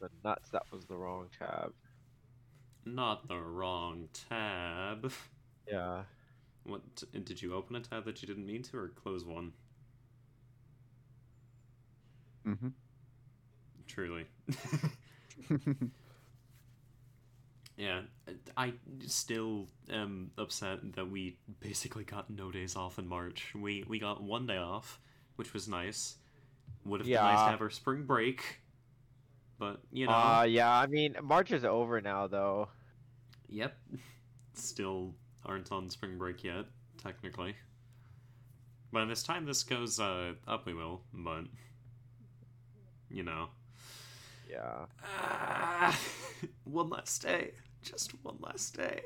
the nuts. That was the wrong tab. Not the wrong tab. Yeah. What did you open a tab that you didn't mean to, or close one? Mm-hmm. Truly. yeah, I still am upset that we basically got no days off in March. We we got one day off, which was nice. Would have been nice to have our spring break, but you know, Uh, yeah. I mean, March is over now, though. yep, still aren't on spring break yet, technically. By this time this goes uh, up, we will, but you know. Yeah. Ah, one last day. Just one last day.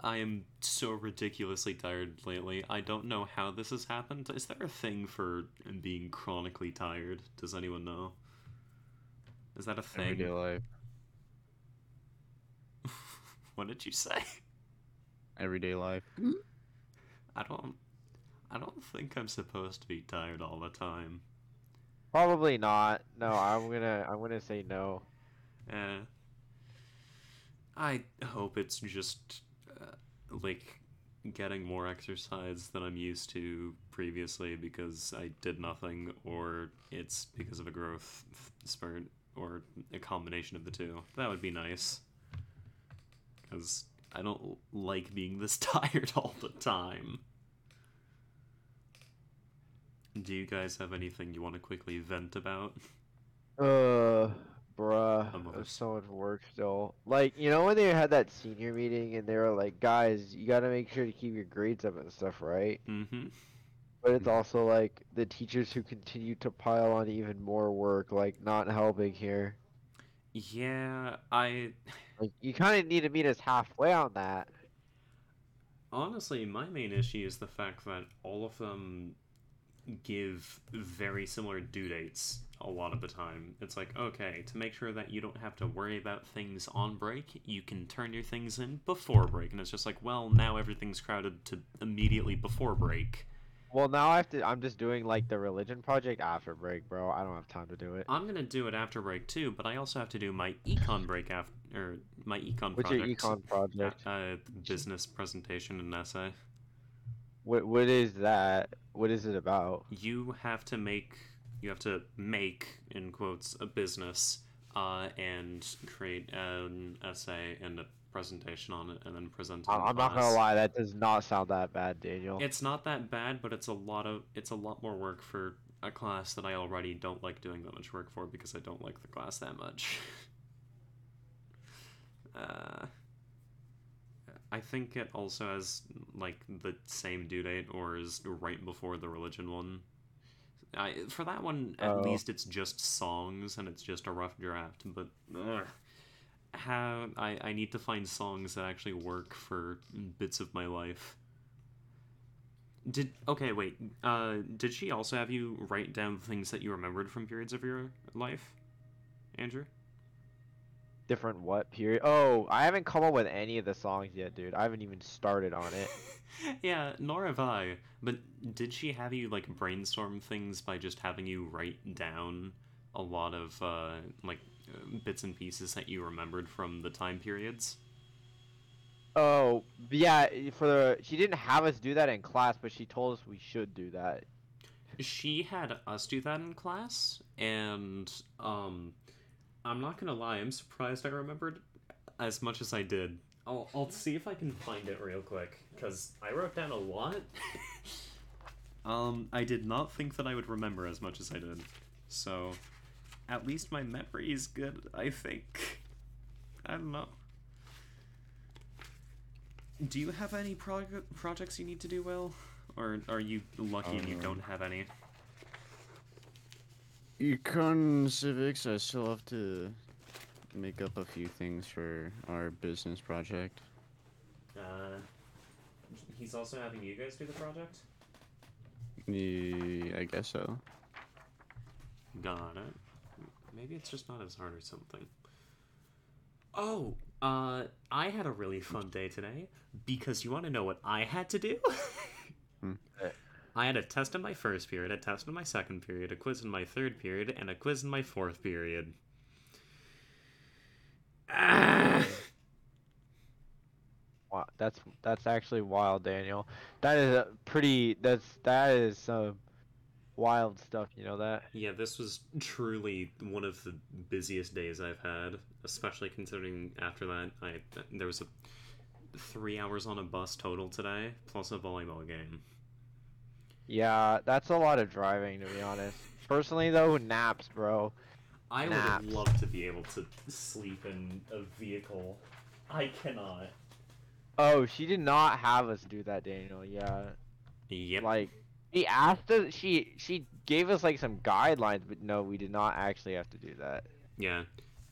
I am so ridiculously tired lately. I don't know how this has happened. Is there a thing for being chronically tired? Does anyone know? Is that a thing? Everyday life. what did you say? Everyday life. I don't I don't think I'm supposed to be tired all the time. Probably not. No, I'm gonna. I'm gonna say no. Eh. I hope it's just uh, like getting more exercise than I'm used to previously because I did nothing, or it's because of a growth spurt, or a combination of the two. That would be nice. Because I don't like being this tired all the time. Do you guys have anything you want to quickly vent about? Uh, bruh, I'm so much work still. Like, you know when they had that senior meeting and they were like, guys, you gotta make sure to keep your grades up and stuff, right? Mm-hmm. But it's also like the teachers who continue to pile on even more work, like not helping here. Yeah, I Like, you kind of need to meet us halfway on that. honestly, my main issue is the fact that all of them give very similar due dates a lot of the time. It's like, okay, to make sure that you don't have to worry about things on break, you can turn your things in before break. And it's just like, well, now everything's crowded to immediately before break. Well, now I have to. I'm just doing like the religion project after break, bro. I don't have time to do it. I'm gonna do it after break too, but I also have to do my econ break after, or my econ What's project. your econ project? Uh, business presentation and essay. What What is that? What is it about? you have to make you have to make in quotes a business uh, and create an essay and a presentation on it and then present it I- in I'm not gonna lie, that does not sound that bad, Daniel. it's not that bad but it's a lot of it's a lot more work for a class that i already don't like doing that much work for because i don't like the class that much uh, i think it also has like the same due date or is right before the religion one I, for that one at Oh. least it's just songs and it's just a rough draft but ugh, how I, I need to find songs that actually work for bits of my life did okay wait uh did she also have you write down things that you remembered from periods of your life andrew Different what period? Oh, I haven't come up with any of the songs yet, dude. I haven't even started on it. yeah nor have i but did she have you like brainstorm things by just having you write down a lot of uh like bits and pieces that you remembered from the time periods Oh, yeah. For the she didn't have us do that in class, but she told us we should do that. she had us do that in class and um i'm not gonna lie i'm surprised i remembered as much as i did i'll, I'll see if i can find it real quick because i wrote down a lot um i did not think that i would remember as much as i did so at least my memory is good i think i don't know do you have any prog- projects you need to do well or are you lucky and you don't have any Econ civics. I still have to make up a few things for our business project. Uh, he's also having you guys do the project. Yeah, I guess so. Got it. Maybe it's just not as hard or something. Oh, uh, I had a really fun day today because you want to know what I had to do? Hmm. I had a test in my first period, a test in my second period, a quiz in my third period, and a quiz in my fourth period. Wow, that's that's actually wild, Daniel. That is a pretty. That's that is some wild stuff. You know that? Yeah, this was truly one of the busiest days I've had, especially considering after that I there was a three hours on a bus total today, plus a volleyball game. Yeah, that's a lot of driving to be honest. Personally though, naps, bro. I would Naps. have loved to be able to sleep in a vehicle. I cannot. Oh, she did not have us do that, Daniel. Yeah, Yep. like she asked us. She she gave us like some guidelines, but no, we did not actually have to do that. Yeah.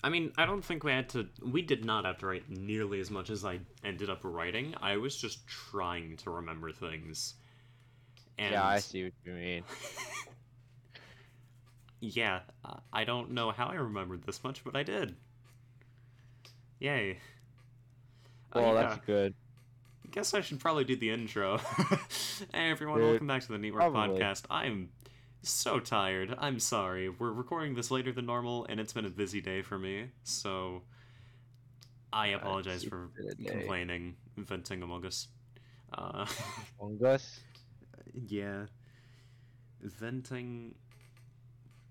I mean, I don't think we had to. We did not have to write nearly as much as I ended up writing. I was just trying to remember things. And Yeah, I see what you mean. yeah, uh, I don't know how I remembered this much, but I did. Yay. Uh, Well, yeah, that's good. Guess I should probably do the intro. hey everyone, Dude, welcome back to the Neetwork probably. Podcast. I'm so tired. I'm sorry. We're recording this later than normal, and it's been a busy day for me, so I apologize for been a day. complaining, venting among us. Uh, us. yeah. Venting.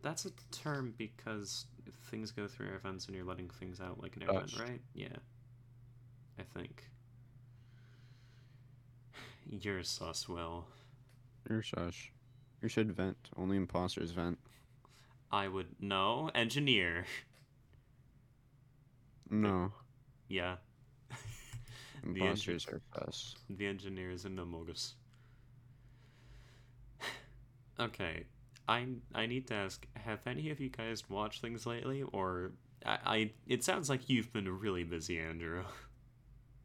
That's a term because things go through air vents and you're letting things out like an air vent, right? Yeah. I think. You're sus, Will. You're shush. You should vent. Only imposters vent. I would know. Engineer. No, Yeah. The engi- imposters are us. The engineer is an Amogus. okay, I I need to ask: Have any of you guys watched things lately, or I, I? It sounds like you've been really busy, Andrew.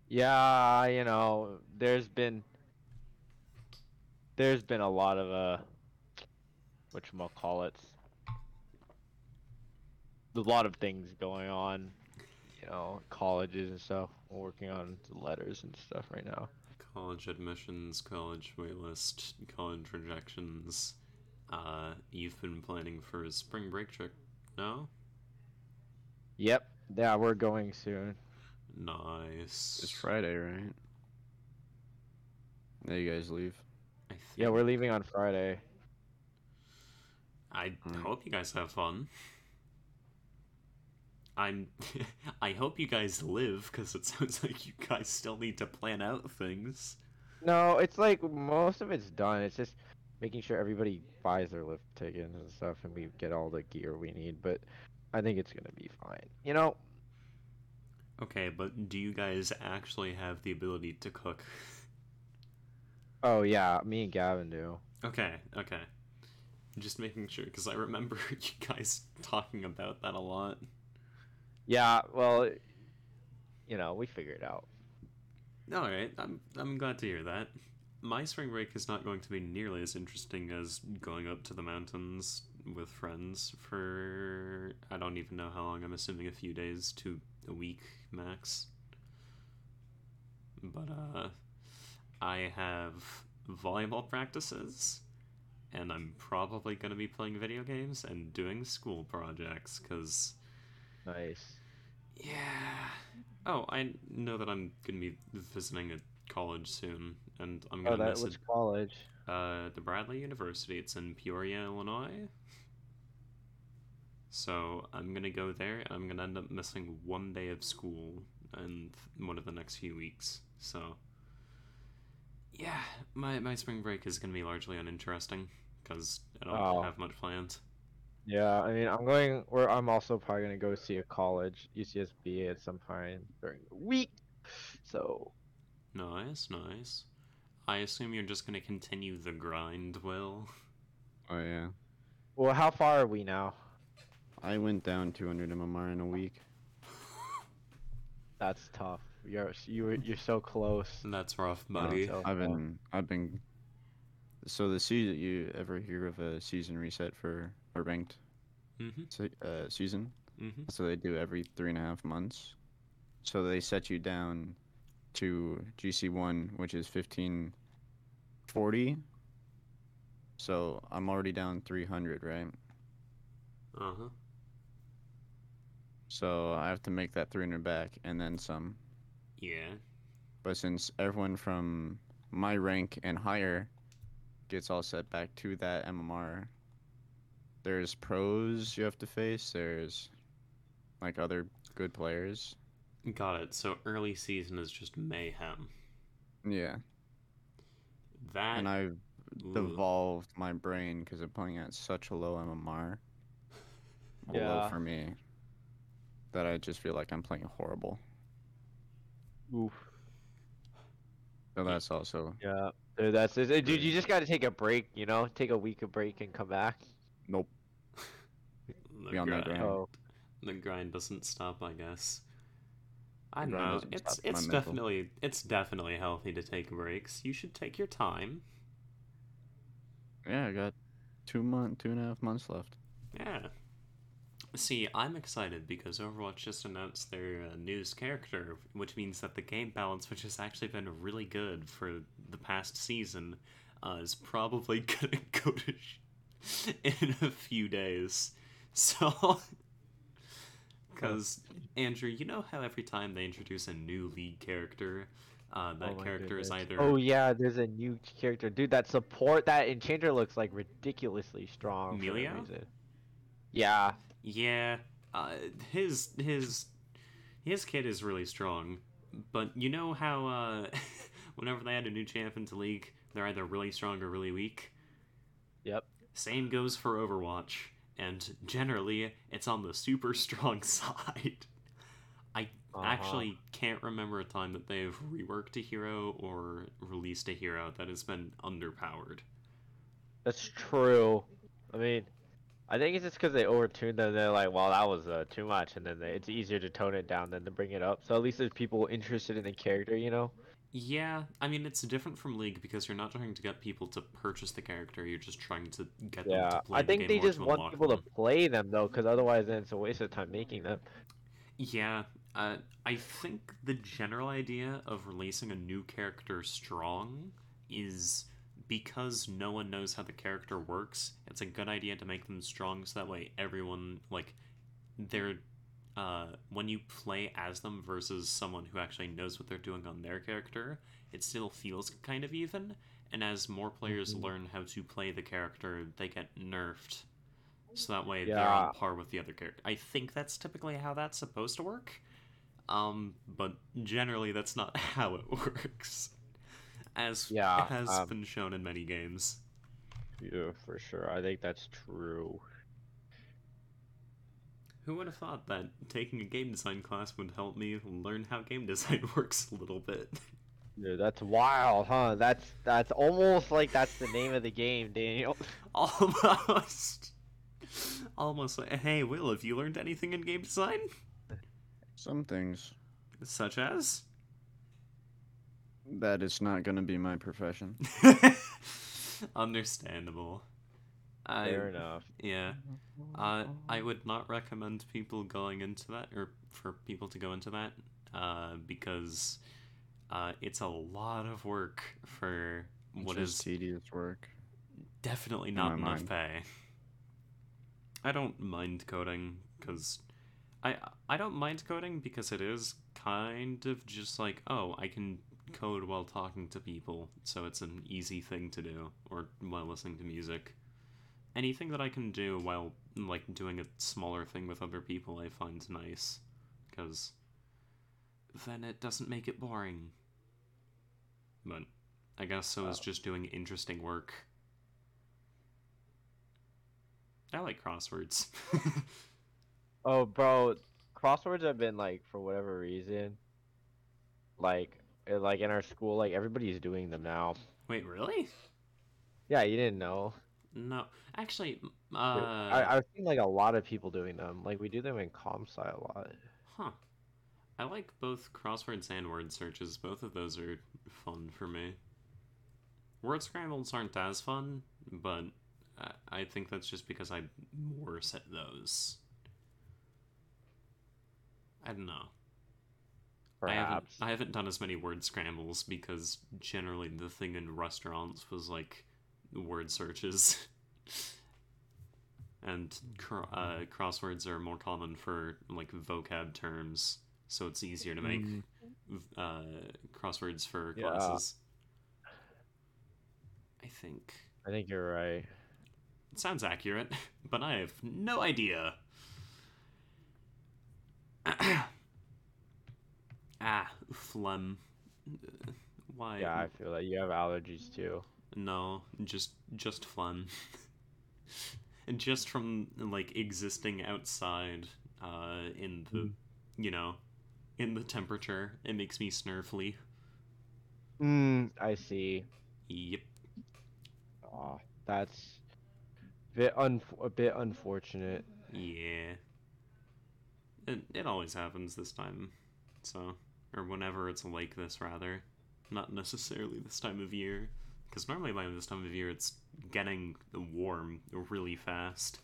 Yeah, you know, there's been there's been a lot of uh what call it a lot of things going on, you know, colleges and stuff. We're working on letters and stuff right now. College admissions, college waitlist, college rejections. Uh, you've been planning for a spring break trip, no? Yep. Yeah, we're going soon. Nice. It's Friday, right? There you guys leave. I Yeah, we're leaving on Friday. I Alright. hope you guys have fun. I'm. I hope you guys live because it sounds like you guys still need to plan out things. No, it's like most of it's done. It's just making sure everybody buys their lift tickets and stuff and we get all the gear we need, but I think it's gonna be fine. You know, Okay, but do you guys actually have the ability to cook? oh yeah, me and Gavin do. Okay, okay. Just making sure because I remember you guys talking about that a lot. Yeah, well, you know, we figure it out. All right, I'm I'm glad to hear that. My spring break is not going to be nearly as interesting as going up to the mountains with friends for I don't even know how long. I'm assuming a few days to a week max. But uh I have volleyball practices and I'm probably going to be playing video games and doing school projects cuz Nice. yeah. Oh, I know that I'm gonna be visiting a college soon, and I'm Oh, gonna that miss was college. Uh, the Bradley University. It's in Peoria, Illinois. So I'm gonna go there, and I'm gonna end up missing one day of school and one of the next few weeks. So yeah, my my spring break is gonna be largely uninteresting because I don't Oh. have much plans. Yeah, I mean, I'm going. Or I'm also probably gonna go see a college, UCSB, at some point during the week. So Nice, nice. I assume you're just gonna continue the grind, Will. Oh yeah. Well, how far are we now? I went down 200 MMR in a week. That's tough. You're you were- you're so close. And that's rough, Yeah, buddy. so- I've been I've been so the season you ever hear of a season reset for a ranked Mm-hmm. se- uh, season? Mm-hmm. So they do every three and a half months. So they set you down to GC one, which is fifteen forty. So I'm already down three hundred, right? Uh-huh. So I have to make that 300 back and then some. Yeah. But since everyone from my rank and higher gets all set back to that MMR, there's pros you have to face. There's like other good players. Got it. So early season is just mayhem. Yeah. That And I've Ooh. devolved my brain because I'm playing at such a low MMR. Low Yeah. for me. That I just feel like I'm playing horrible. Oof. So that's also Yeah. Dude, that's it. Dude, you just got to take a break. You know, take a week of break and come back. nope. the Be on that grind. grind. Oh, The grind doesn't stop, I guess. I The don't grind know. doesn't It's stop my it's mental. definitely it's definitely healthy to take breaks. You should take your time. Yeah, I got two month, two and a half months left. Yeah. See, I'm excited because Overwatch just announced their uh, newest character, which means that the game balance, which has actually been really good for the past season, uh, is probably gonna go to sh- in a few days. So, because Andrew, you know how every time they introduce a new league character, uh, that oh my character is either Oh yeah, there's a new character, dude. That support that Enchanter looks like ridiculously strong. for some Amelia? Yeah. Yeah, uh, his his his kid is really strong, but you know how uh, whenever they add a new champ into League, they're either really strong or really weak. Yep. Same goes for Overwatch, and generally it's on the super strong side. I Uh-huh. actually can't remember a time that they've reworked a hero or released a hero that has been underpowered. That's true. I mean, I think it's just because they overtuned them. They're like, well, that was uh, too much, and then they, it's easier to tone it down than to bring it up. So at least there's people interested in the character, you know? Yeah, I mean it's different from League because you're not trying to get people to purchase the character. You're just trying to get them Yeah. to play I think game they just want people them. to play them though, because otherwise then it's a waste of time making them. Yeah, uh, I think the general idea of releasing a new character strong is because no one knows how the character works. It's a good idea to make them strong so that way everyone like they're uh, when you play as them versus someone who actually knows what they're doing on their character, it still feels kind of even. And as more players Mhm. learn how to play the character, they get nerfed. So that way they're on par with the other character. I think that's typically how that's supposed to work. Um, but generally that's not how it works. As Yeah, has um, been shown in many games. Yeah, for sure. I think that's true. Who would have thought that taking a game design class would help me learn how game design works a little bit? Dude, that's wild, huh? That's that's almost like that's the name of the game, Daniel. Almost. Almost like, hey, Will, have you learned anything in game design? Some things Such as? That is not going to be my profession. Understandable. I, Fair enough. Yeah. Uh, I would not recommend people going into that, or for people to go into that, uh, because uh, it's a lot of work for what Which tedious work? definitely not my enough pay. I don't mind coding because I I don't mind coding because it is kind of just like oh I can code while talking to people, so it's an easy thing to do, or while listening to music. Anything that I can do while like doing a smaller thing with other people, I find nice, because then it doesn't make it boring. But I guess so is Oh. just doing interesting work. I like crosswords. Oh, bro, crosswords have been like for whatever reason, like like in our school, like everybody's doing them now. Wait, really? Yeah, you didn't know. No, actually, uh, I I've seen like a lot of people doing them. Like we do them in comp sci a lot. huh. I like both crosswords and word searches. Both of those are fun for me. Word scrambles aren't as fun, but I, I think that's just because I'm worse at those. I don't know. I haven't, I haven't done as many word scrambles because generally the thing in restaurants was like word searches. and cro- uh, crosswords are more common for like vocab terms, so it's easier to make Mm. uh, crosswords for Yeah. classes. I think I think you're right. it sounds accurate, but I have no idea. ah, phlegm. Why? Yeah, I feel that you have allergies too. No, just just phlegm. and just from like existing outside, uh, in the, you know, in the temperature, it makes me snurfly. Hmm. I see. Yep. Aw, that's a bit un a bit unfortunate. Yeah. It it always happens this time, so or whenever it's like this rather, not necessarily this time of year, because normally by this time of year it's getting warm really fast.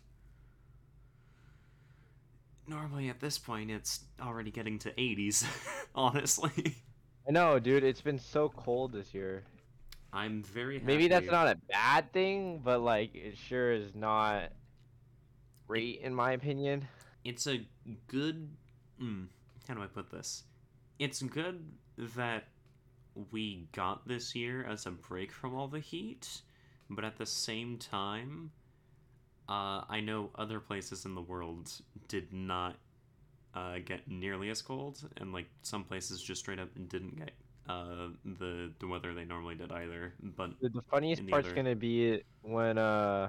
Normally at this point it's already getting to 80s, honestly. I know, dude. It's been so cold this year. I'm very happy. Maybe that's not a bad thing, but like it sure is not great in my opinion. it's a good mm, how do i put this it's good that we got this year as a break from all the heat but at the same time uh, i know other places in the world did not uh, get nearly as cold and like some places just straight up didn't get uh, the the weather they normally did either but Dude, the funniest the part's other- gonna be when uh,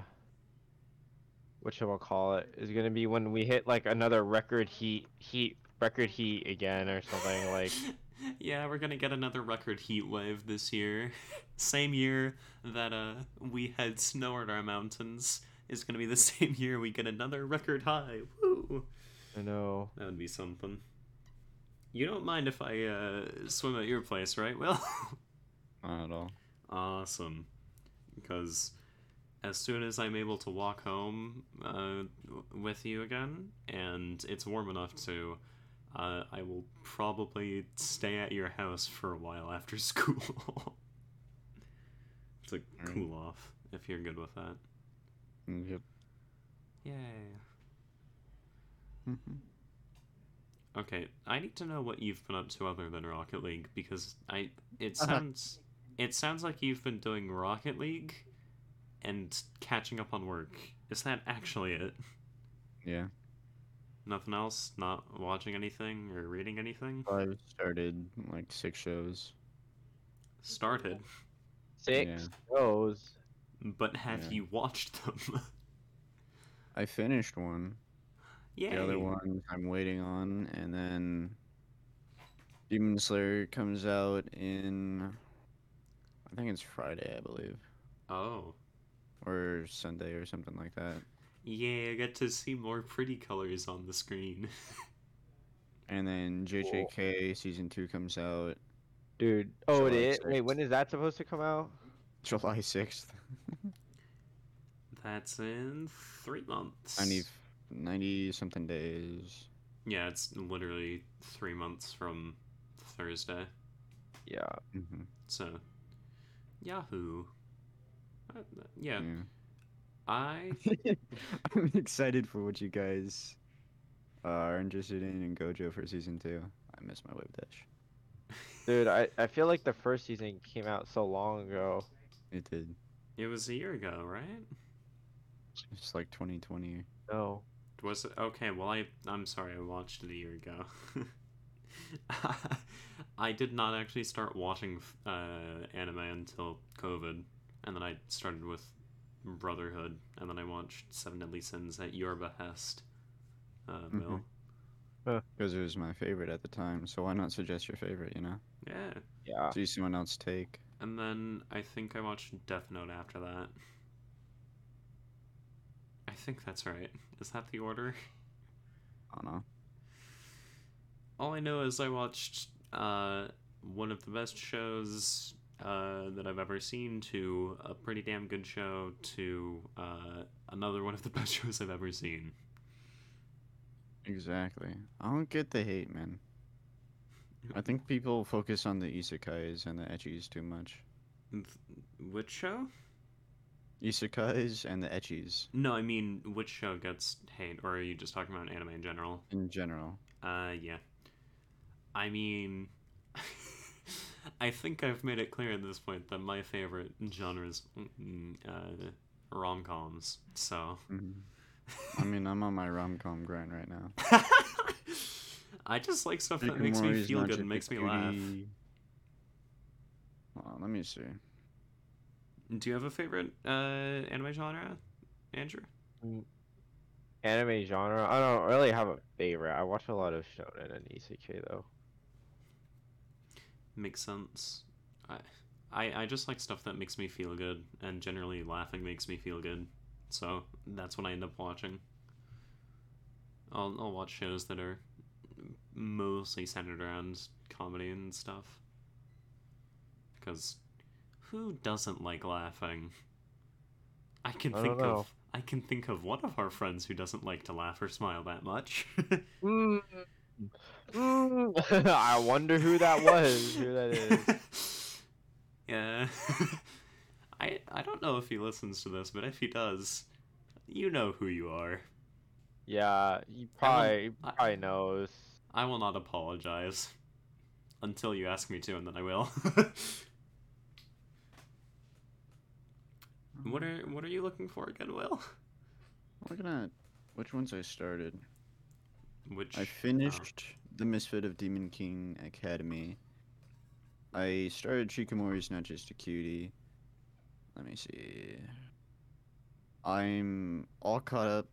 what shall I call it? Is gonna be when we hit like another record heat heat record heat again or something like. yeah, we're gonna get another record heat wave this year. Same year that uh we had snow at our mountains is gonna be the same year we get another record high. Woo! I know. That would be something. You don't mind if I uh swim at your place, right? Well, Not at all. awesome. Because as soon as I'm able to walk home uh, with you again, and it's warm enough to, uh, I will probably stay at your house for a while after school. to Alright. cool off, if you're good with that. Mm, Yep. Yay. Mhm. Okay, I need to know what you've been up to other than Rocket League because I it sounds it sounds like you've been doing Rocket League and catching up on work. Is that actually it? Yeah. Nothing else? Not watching anything or reading anything? I've started like six shows. Started, Six shows. but have Yeah. you watched them? I finished one. Yeah. The other one I'm waiting on, and then Demon Slayer comes out in I think it's Friday, I believe, Oh. or Sunday or something like that. Yeah, I get to see more pretty colors on the screen. And then JJK season two comes out Dude. Oh, it July is. Wait, when is that supposed to come out? July sixth. That's in three months. 90, 90 something days. Yeah, it's literally three months from Thursday. Yeah. hmm So, Yahoo. Uh, yeah, Yeah. I I'm excited for what you guys uh, are interested in in Gojo for season two. I miss my wave dash. Dude, I, I feel like the first season came out so long ago. It did. it was a year ago, right? It's like 2020. No. Was it okay? Well, I I'm sorry, I watched it a year ago. I did not actually start watching uh, anime until COVID, and then I started with Brotherhood, and then I watched Seven Deadly Sins at your behest, uh, Mill. Because it was my favorite at the time, so why not suggest your favorite, you know? Yeah, Yeah. So you see someone else take. and then I think I watched Death Note after that. I think that's right. Is that the order? I don't know. All I know is I watched uh, one of the best shows uh, that I've ever seen to a pretty damn good show to uh, another one of the best shows I've ever seen. Exactly. I don't get the hate, man. I think people focus on the isekais and the ecchis too much. Th- Which show? isekais and the ecchis No, I mean, which show gets hate, or are you just talking about anime in general? in general. Uh, yeah. I mean, I think I've made it clear at this point that my favorite genre is mm, uh, rom coms. So, Mhm. I mean, I'm on my rom com grind right now. I just like stuff that Rick and makes me feel good and makes me laugh. cutie. Hold on, let me see. Do you have a favorite uh, anime genre, Andrew? Anime genre. I don't really have a favorite. I watch a lot of shonen and isekai though. Makes sense. I, I I just like stuff that makes me feel good, and generally laughing makes me feel good. So that's what I end up watching. I'll I'll watch shows that are mostly centered around comedy and stuff. Because who doesn't like laughing? I can I think of I can think of one of our friends who doesn't like to laugh or smile that much. Mm. Mm. I wonder who that was. Who that is. yeah. I I don't know if he listens to this, but if he does, you know who you are. Yeah, he I probably he I- probably knows. I will not apologize until you ask me to, and then I will. what are what are you looking for again, Will? Looking at which ones I started. Which I finished The Misfit of Demon King Academy. I started Shikamori's Not Just a Cutie. Let me see. I'm all caught up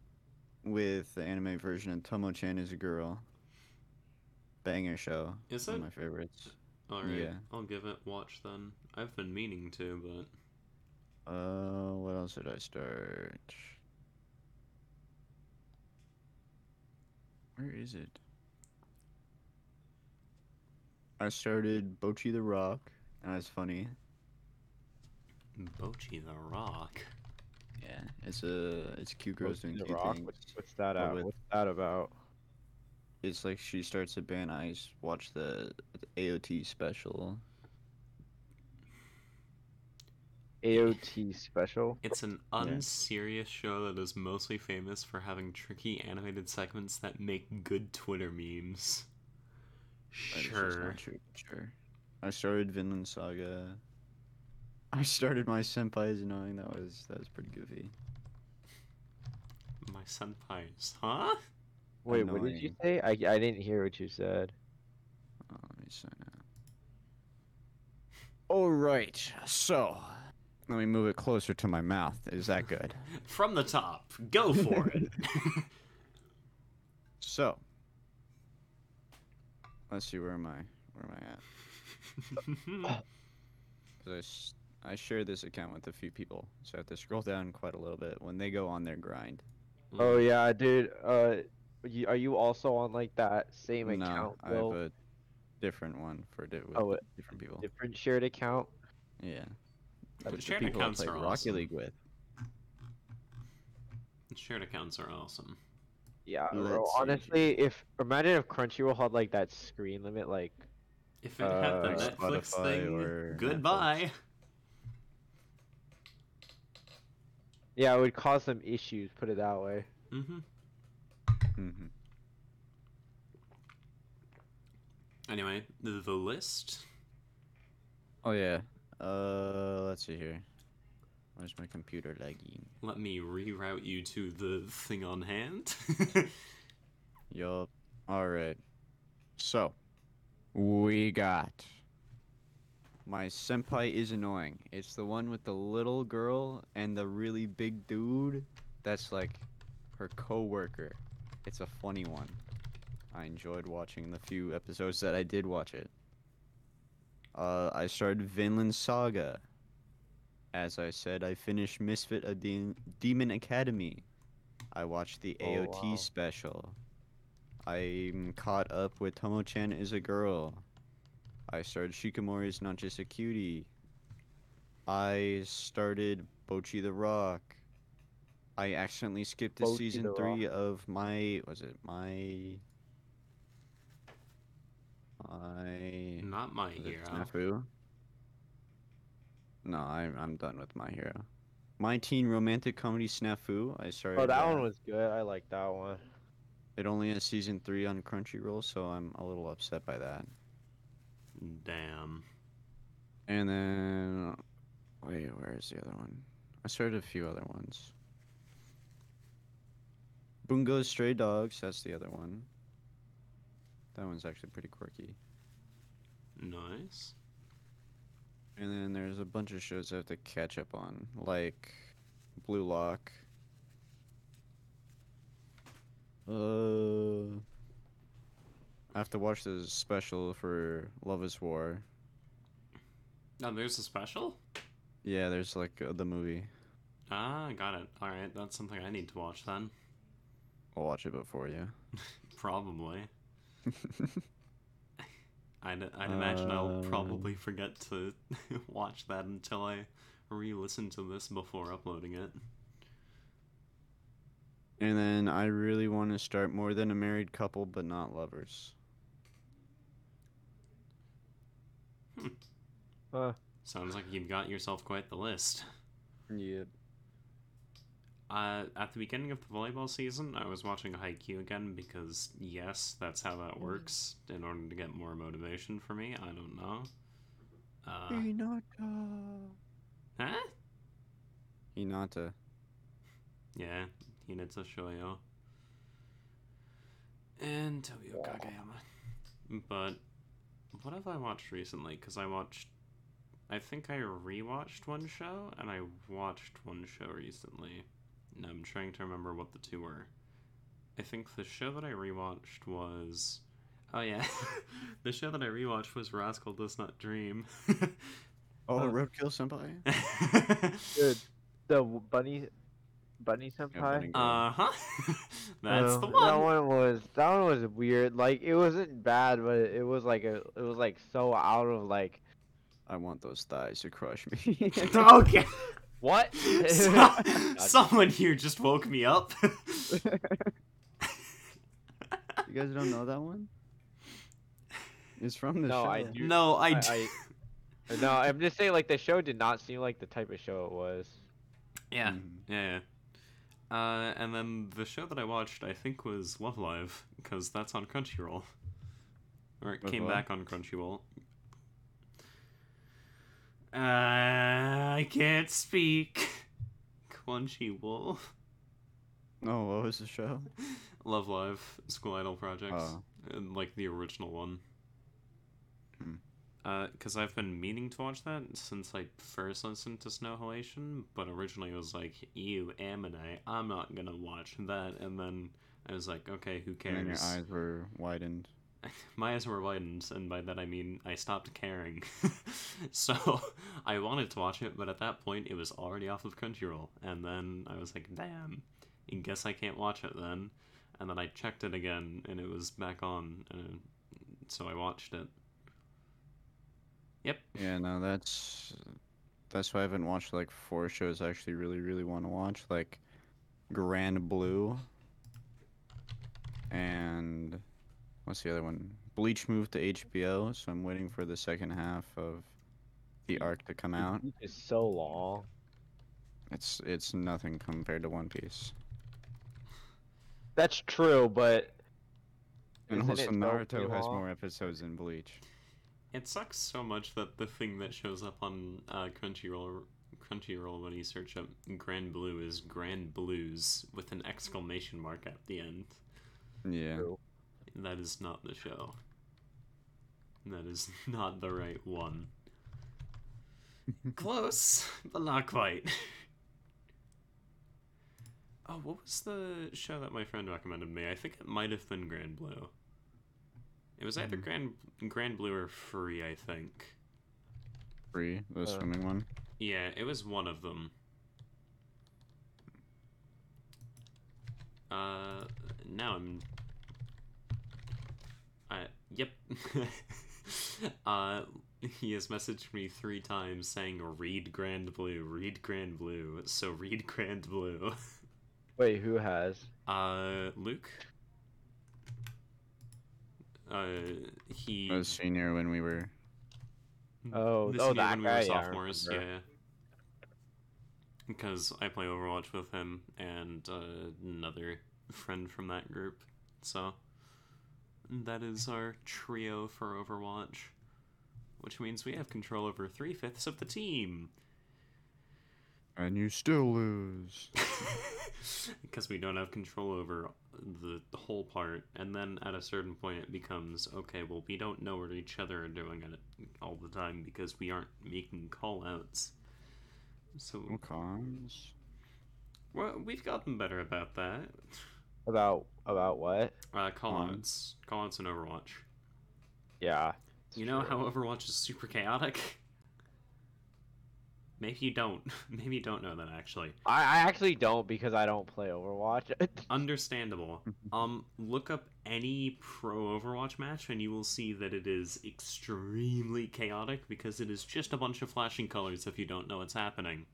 with the anime version of Tomo-chan is a Girl. Banger show. Is One it? of my favorites. All right, yeah. I'll give it watch then. I've been meaning to, but Uh, what else did I start? Where is it? I started Bocchi the Rock, and it's funny. Bocchi the Rock. Yeah, it's a it's cute girls What's doing the cute Rock? things. What's, what's that but out? with- What's that about? It's like she starts a band. I s- watch the, the AOT special. AOT special. It's an Yeah. unserious show that is mostly famous for having tricky animated segments that make good Twitter memes. That is just Sure. not true, but sure. I started Vinland Saga. I started my senpai's annoying. That was that was pretty goofy. My senpais. Huh? Wait, what did you say? I, I didn't hear what you said. Oh, let me sign out. All right, so let me move it closer to my mouth. Is that good? From the top. Go for it. so, let's see where am I? Where am I at? 'Cause I, s- I share this account with a few people, so I have to scroll down quite a little bit when they go on their grind. Oh yeah, dude. Uh, are you also on like that same no, account? I have a different one for di- with Oh, different people. different shared account. Yeah, But with the shared people I accounts are Rocket awesome. League with. Shared accounts are awesome. Yeah, bro, Let's honestly, if imagine if Crunchyroll had like that screen limit, like If it had the Uh, Netflix Spotify thing, or goodbye. yeah, it would cause some issues. Put it that way. hmm hmm Anyway, the, the list. Oh yeah. Uh, let's see here. Where's my computer lagging? Let me reroute you to the thing on hand. Yup. All right. So, we got my senpai is annoying. It's the one with the little girl and the really big dude. That's like her coworker. It's a funny one. I enjoyed watching the few episodes that I did watch it. Uh, I started Vinland Saga. As I said, I finished Misfit of De- Demon Academy. I watched the Oh, AOT wow. special. I'm caught up with Tomo-chan is a girl. I started Shikamori's Not Just a Cutie. I started Bocchi the Rock. I accidentally skipped the season the three of my was it my my Not my hero. Snafu? No, I'm I'm done with my hero. My Teen Romantic Comedy Snafu. I started. Oh, that uh, one was good. I like that one. It only has season three on Crunchyroll, so I'm a little upset by that. Damn. And then, wait, where's the other one? I started a few other ones. Bungo's Stray Dogs. That's the other one. That one's actually pretty quirky. Nice. And then there's a bunch of shows I have to catch up on, like Blue Lock. Uh, I have to watch the special for Love Is War. Oh, there's a special? Yeah, there's like uh, the movie. Ah, got it. Alright, that's something I need to watch then. I'll watch it before you. Probably. I'd, I'd imagine I'll Uh, probably forget to watch that until I re-listen to this before uploading it. And then I really want to start more than a married couple, but not lovers. Huh. Sounds like you've got yourself quite the list. Yep. Uh, at the beginning of the volleyball season, I was watching Haikyuu again because, yes, that's how that works. In order to get more motivation for me, I don't know. Uh, Hinata. huh? Hinata. Yeah, Hinata Shoyo. And Tobio Kageyama. But what have I watched recently? Because I watched. I think I rewatched one show, and I watched one show recently. And I'm trying to remember what the two were. I think the show that I rewatched was. Oh, yeah. the show that I rewatched was Rascal Does Not Dream. Oh, Uh, Roadkill Senpai? Dude, the w- bunny, bunny senpai. Uh huh. That's Uh, the one. That one was that one was weird. Like it wasn't bad, but it was like a it was like so out of like I want those thighs to crush me. okay. What? So- someone here just woke me up. you guys don't know that one? It's from the No, show. I do- no, I, I- d- I- no, I'm just saying like the show did not seem like the type of show it was. yeah, Mhm. yeah. yeah. Uh, and then the show that I watched, I think, was Love Live, because that's on Crunchyroll. Or it Love came Live? back on Crunchyroll. Uh, I can't speak. Crunchyroll. Oh, what was the show? Love Live, School Idol Projects, Oh. and like the original one. Hmm. Uh, because I've been meaning to watch that since I first listened to Snow Halation, but originally it was like, "Ew, anime, I'm not gonna watch that," and then I was like, "Okay, who cares? And your cares?" eyes were widened. My eyes were widened, and by that I mean I stopped caring. so I wanted to watch it, but at that point it was already off of Crunchyroll, and then I was like, "Damn, I guess I can't watch it then." And then I checked it again, and it was back on, and so I watched it. Yep. Yeah, no, that's that's why I haven't watched like four shows I actually really, really want to watch, like Grand Blue and what's the other one? Bleach moved to HBO, so I'm waiting for the second half of the arc to come out. It's so long. It's it's nothing compared to One Piece. That's true, but And also it Naruto has long? more episodes than Bleach. It sucks so much that the thing that shows up on uh, Crunchyroll, Crunchyroll when you search up Grand Blue is Grand Blues with an exclamation mark at the end. Yeah. True. That is not the show. That is not the right one. Close, but not quite. Oh, what was the show that my friend recommended me? I think it might have been Grand Blue. It was either Mhm. Grand Grand Blue or Free, I think. Free, the Uh. swimming one. Yeah, it was one of them. Uh, now I'm. Uh, yep. uh, he has messaged me three times saying, read Grand Blue, read Grand Blue, so read Grand Blue. wait, who has? Uh, Luke? Uh, he. I was senior when we were. Oh, this oh, year that when we were sophomores, remember. yeah. because I play Overwatch with him and uh, another friend from that group. So that is our trio for Overwatch, which means we have control over three fifths of the team. And you still lose. because we don't have control over the, the whole part and then at a certain point it becomes okay well we don't know what each other are doing at it all the time because we aren't making call outs so No cons. well we've gotten better about that About about what? uh call Um, outs in overwatch Yeah. you know true. how overwatch is super chaotic maybe you don't maybe you don't know that actually I, I actually don't because I don't play Overwatch. Understandable. Um, look up any pro Overwatch match and you will see that it is extremely chaotic because it is just a bunch of flashing colors if you don't know what's happening.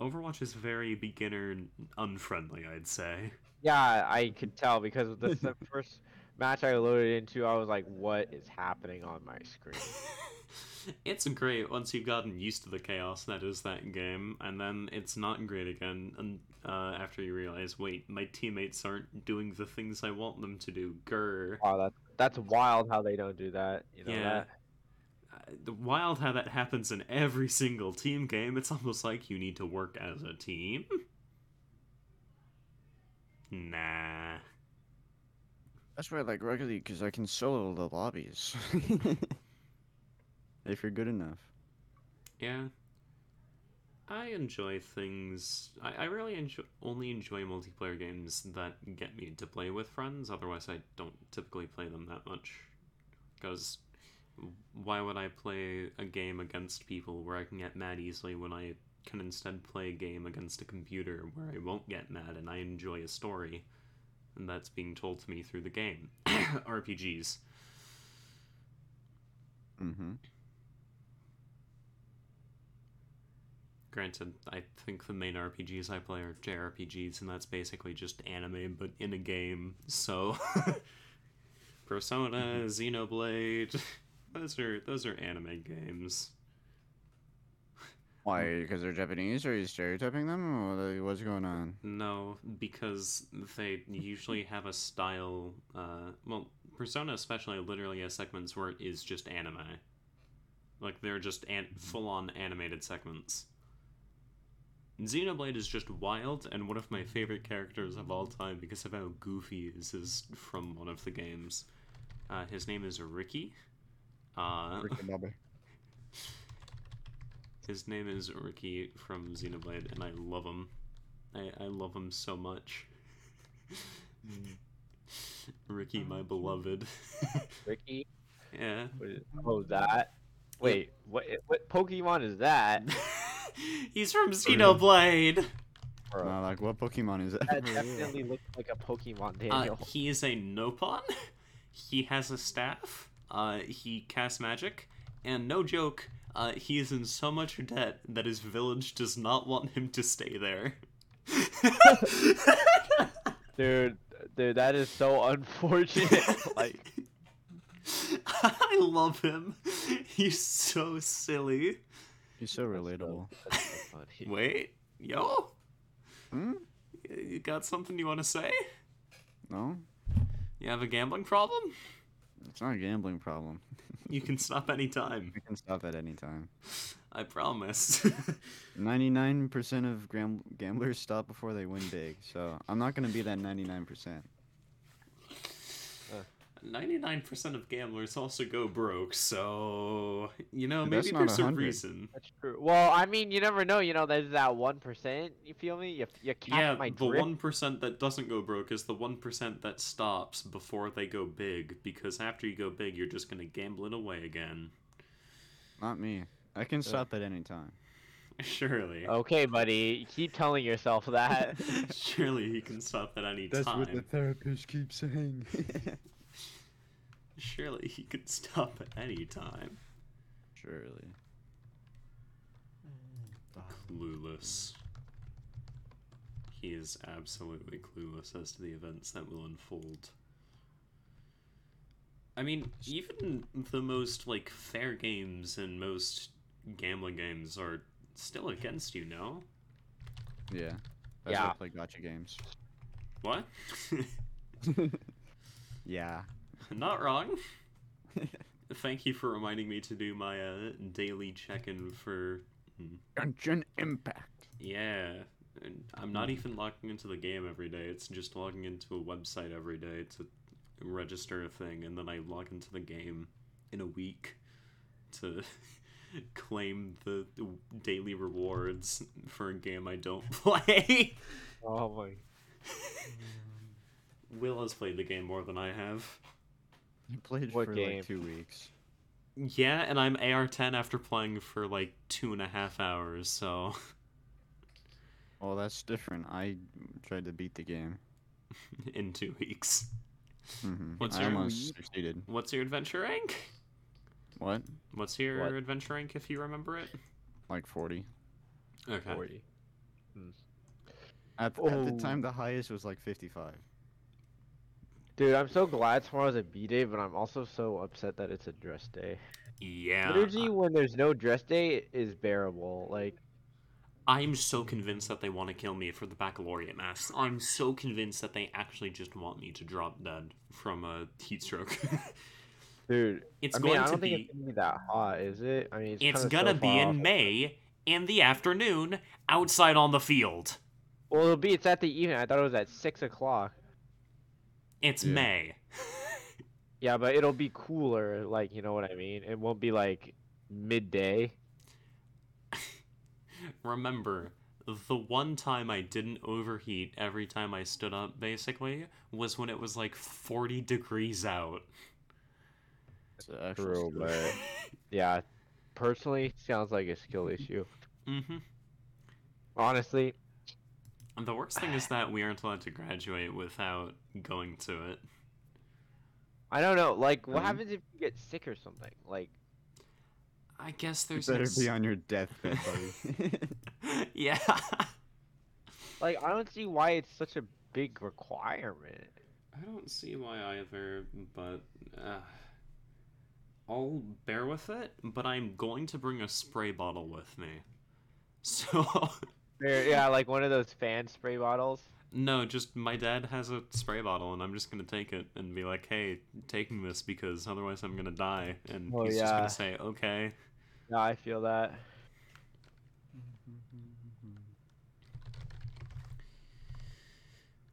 Overwatch is very beginner unfriendly, I'd say. Yeah, I could tell because the s- first match I loaded into, I was like, "What is happening on my screen?" it's great once you've gotten used to the chaos that is that game, and then it's not great again and, uh, after you realize, wait, my teammates aren't doing the things I want them to do. Grr. Wow, that's that's wild how they don't do that. You know Yeah. that? Uh, wild how that happens in every single team game. It's almost like you need to work as a team. Nah. That's why I like Rocket League because I can solo the lobbies. if you're good enough. Yeah. I enjoy things. I, I really enjoy only enjoy multiplayer games that get me to play with friends. Otherwise, I don't typically play them that much. Because why would I play a game against people where I can get mad easily when I can instead play a game against a computer where I won't get mad and I enjoy a story, and that's being told to me through the game. RPGs. Mm-hmm. Granted, I think the main RPGs I play are JRPGs, and that's basically just anime but in a game. So, Persona, Xenoblade, those are those are anime games. Why? Because they're Japanese? Are you stereotyping them? Or what's going on? No, because they usually have a style. Uh, well, Persona especially literally has segments where it is just anime. Like they're just an- full-on animated segments. Xenoblade is just wild and one of my favorite characters of all time because of how goofy he is, is from one of the games. Uh, his name is Riki. Uh, Ricky Bobby. his name is Riki from Xenoblade, and I love him. I, I love him so much. Riki, my beloved. Riki. yeah. Oh, that. Wait, what? What Pokemon is that? He's from Xenoblade. Bro, No, like what Pokemon is that? that definitely looks like a Pokemon, Uh, he is a Nopon. He has a staff. Uh, he casts magic, and no joke, uh, he is in so much debt that his village does not want him to stay there. dude, dude, that is so unfortunate. like, I love him. He's so silly. He's so relatable. that's so funny. Wait, yo, Hmm? you got something you want to say? No, You have a gambling problem? It's not a gambling problem. You can stop anytime. We can stop at any time. I promise. Ninety-nine percent of gam- gamblers stop before they win big, so I'm not gonna be that ninety-nine percent. 99% of gamblers also go broke, so you know, maybe that's not there's a 100. reason. That's true. Well, I mean, you never know. You know, there's that one percent. You feel me? You you catch Yeah, my the drift. one percent that doesn't go broke is the one percent that stops before they go big, because after you go big, you're just gonna gamble it away again. Not me. I can stop at any time. Surely, Okay, buddy, keep telling yourself that. surely he can stop at any time. That's what the therapist keeps saying. Surely he could stop at any time. Surely. Clueless. He is absolutely clueless as to the events that will unfold. I mean, even the most like fair games and most gambling games are still against you, no? Yeah. That's why Yeah. I play gacha games. What? Yeah. Not wrong. Thank you for reminding me to do my uh, daily check-in for. hmm, Genshin Impact. Yeah, and I'm not even logging into the game every day. It's just logging into a website every day to register a thing, and then I log into the game in a week to claim the daily rewards for a game I don't play. Oh my. Will has played the game more than I have. You played What for game? like two weeks. Yeah, and I'm AR10 after playing for like two and a half hours, so Well, that's different. I tried to beat the game. in two weeks. hmm What's I your- almost succeeded. What's your adventure rank? What? What's your What? adventure rank if you remember it? Like 40. Okay. 40. At, at the Oh. time, the highest was like 55. Dude, I'm so glad tomorrow's a B day, but I'm also so upset that it's a dress day. Yeah. Liturgy when there's no dress day is bearable. Like, I'm so convinced that they want to kill me for the baccalaureate mass. I'm so convinced that they actually just want me to drop dead from a heat stroke. dude, it's I mean, going I to don't be think it's gonna be that hot, is it? I mean, it's, it's gonna so be in off. May in the afternoon outside on the field. Well, it'll be. It's at the evening. I thought it was at six o'clock. It's Yeah. May. Yeah, but it'll be cooler. Like, you know what I mean? It won't be like midday. Remember, the one time I didn't overheat every time I stood up, basically, was when it was like 40 degrees out. It's True, but yeah, personally, sounds like a skill issue. hmm Honestly, And the worst thing is that we aren't allowed to graduate without going to it. I don't know. Like, what Mhm. happens if you get sick or something? Like, I guess You there's better ex- be on your deathbed, buddy. yeah. like I don't see why it's such a big requirement. I don't see why either, but uh, I'll bear with it. But I'm going to bring a spray bottle with me. So Yeah, like one of those fan spray bottles. no, just my dad has a spray bottle, and I'm just gonna take it and be like, "Hey, taking this because otherwise I'm gonna die." And Oh, he's just gonna say, "Okay." Yeah, I feel that.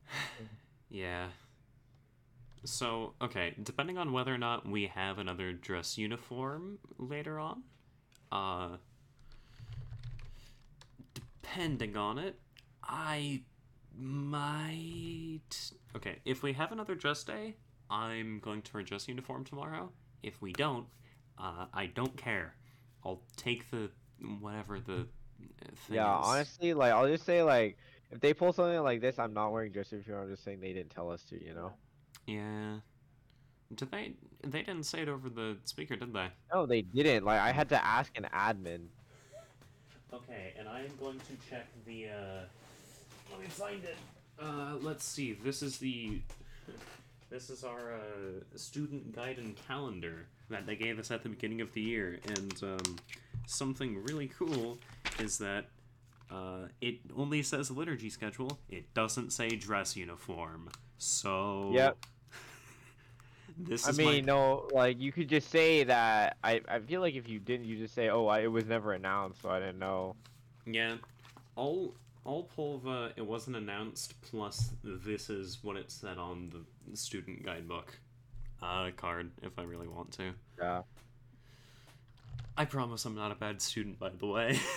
Yeah. So, okay, depending on whether or not we have another dress uniform later on, uh depending on it, I might Okay, if we have another dress day, I'm going to wear dress uniform tomorrow. If we don't, uh I don't care. I'll take the whatever the thing Yeah, is. honestly, like I'll just say like if they pull something like this, I'm not wearing dress uniform. I'm just saying they didn't tell us to, you know. Yeah. Did they they didn't say it over the speaker, did they? No, they didn't. Like I had to ask an admin. Okay, and I am going to check the. Uh, let me find it. Uh, let's see. This is the. This is our uh, student guide and calendar that they gave us at the beginning of the year, and um, something really cool is that uh, it only says liturgy schedule. It doesn't say dress uniform. So. Yep. This I is mean, my... no, like you could just say that. I I feel like if you didn't, you just say, oh, I, it was never announced, so I didn't know. Yeah, all all I'll pull the it wasn't announced plus this is what it said on the student guidebook uh card if I really want to. Yeah. I promise I'm not a bad student by the way.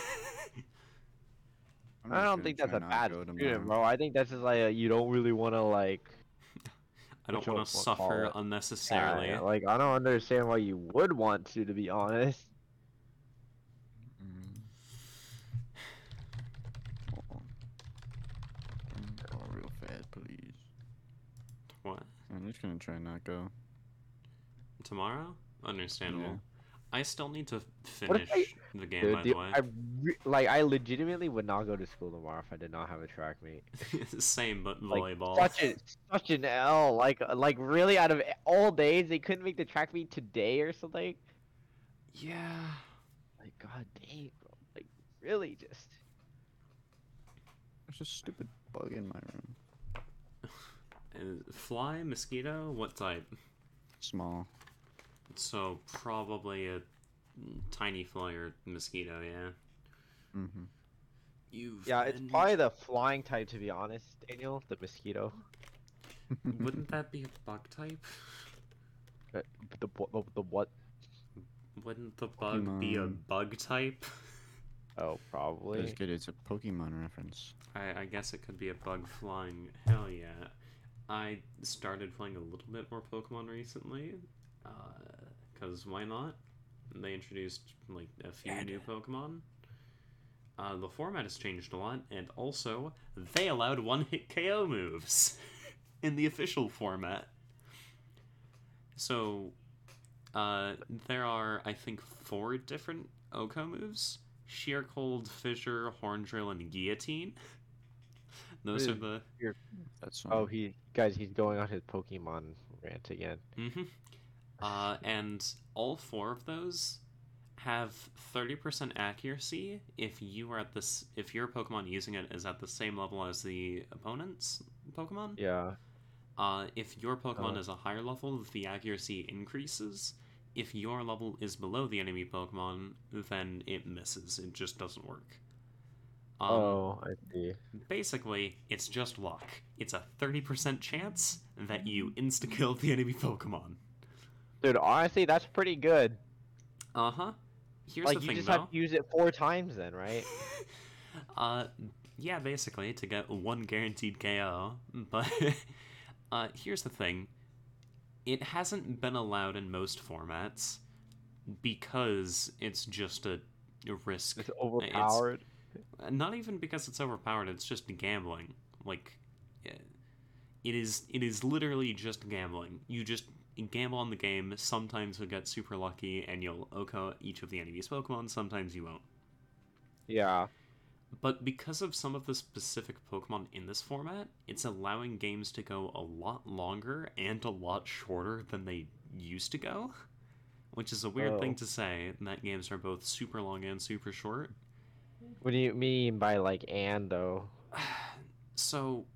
I'm I just don't think that's a bad go student, bro. I think that's just like a, you don't really want to like. I don't want to will call suffer it? unnecessarily. Yeah, like I don't understand why you would want to, to be honest. Mm. Hold on. Go real fast, please. What? I'm just gonna try not go. Tomorrow? Understandable. Yeah. I still need to finish I- the game Dude, by the- the way. I re- like I legitimately would not go to school tomorrow if I did not have a track meet. Same but Like, volleyball. Such a such an L. Like like really out of all days they couldn't make the track meet today or something. yeah. Like god dang, bro. Like really just. There's a stupid bug in my room. Fly, mosquito, what type? Small. So probably a tiny fly or mosquito, yeah. Mm-hmm. You've Yeah, it's been- probably the flying type to be honest, Daniel. The mosquito. Wouldn't that be a bug type? Uh, The the, the what? Wouldn't the bug be a Pokemon. bug type? Oh, That's probably. good. It's a Pokemon reference. I, I guess it could be a bug flying. Hell yeah. I started playing a little bit more Pokemon recently. Because why not? They introduced like a few Yeah, new Pokemon. Uh, the format has changed a lot, and also they allowed one-hit KO moves in the official format. So, uh, there are I think four different OHKO moves: Sheer Cold, Fissure, Horn Drill, and Guillotine. Those are the That's Oh, he guys, he's going on his Pokemon rant again. hmm Uh, and all four of those have 30% accuracy if you are at this if your Pokemon using it is at the same level as the opponent's Pokemon. Yeah. Uh, if your Pokemon Oh. is a higher level, the accuracy increases. If your level is below the enemy Pokemon, then it misses. It just doesn't work. Um, oh, I see. Basically, it's just luck. It's a 30% chance that you insta kill the enemy Pokemon. Dude, honestly, that's pretty good. Uh huh. Here's like the you thing, just though. have to use it four times then, right? uh, yeah, basically to get one guaranteed KO. But uh, here's the thing: it hasn't been allowed in most formats because it's just a risk. It's overpowered. Not even because it's overpowered. It's just gambling. Like, it is. It is literally just gambling. You just gamble on the game. Sometimes you'll get super lucky and you'll OHKO each of the enemy's Pokemon. Sometimes you won't. Yeah. But because of some of the specific Pokemon in this format, it's allowing games to go a lot longer and a lot shorter than they used to go. Which is a weird thing Oh. to say, that games are both super long and super short. What do you mean by like and though? So,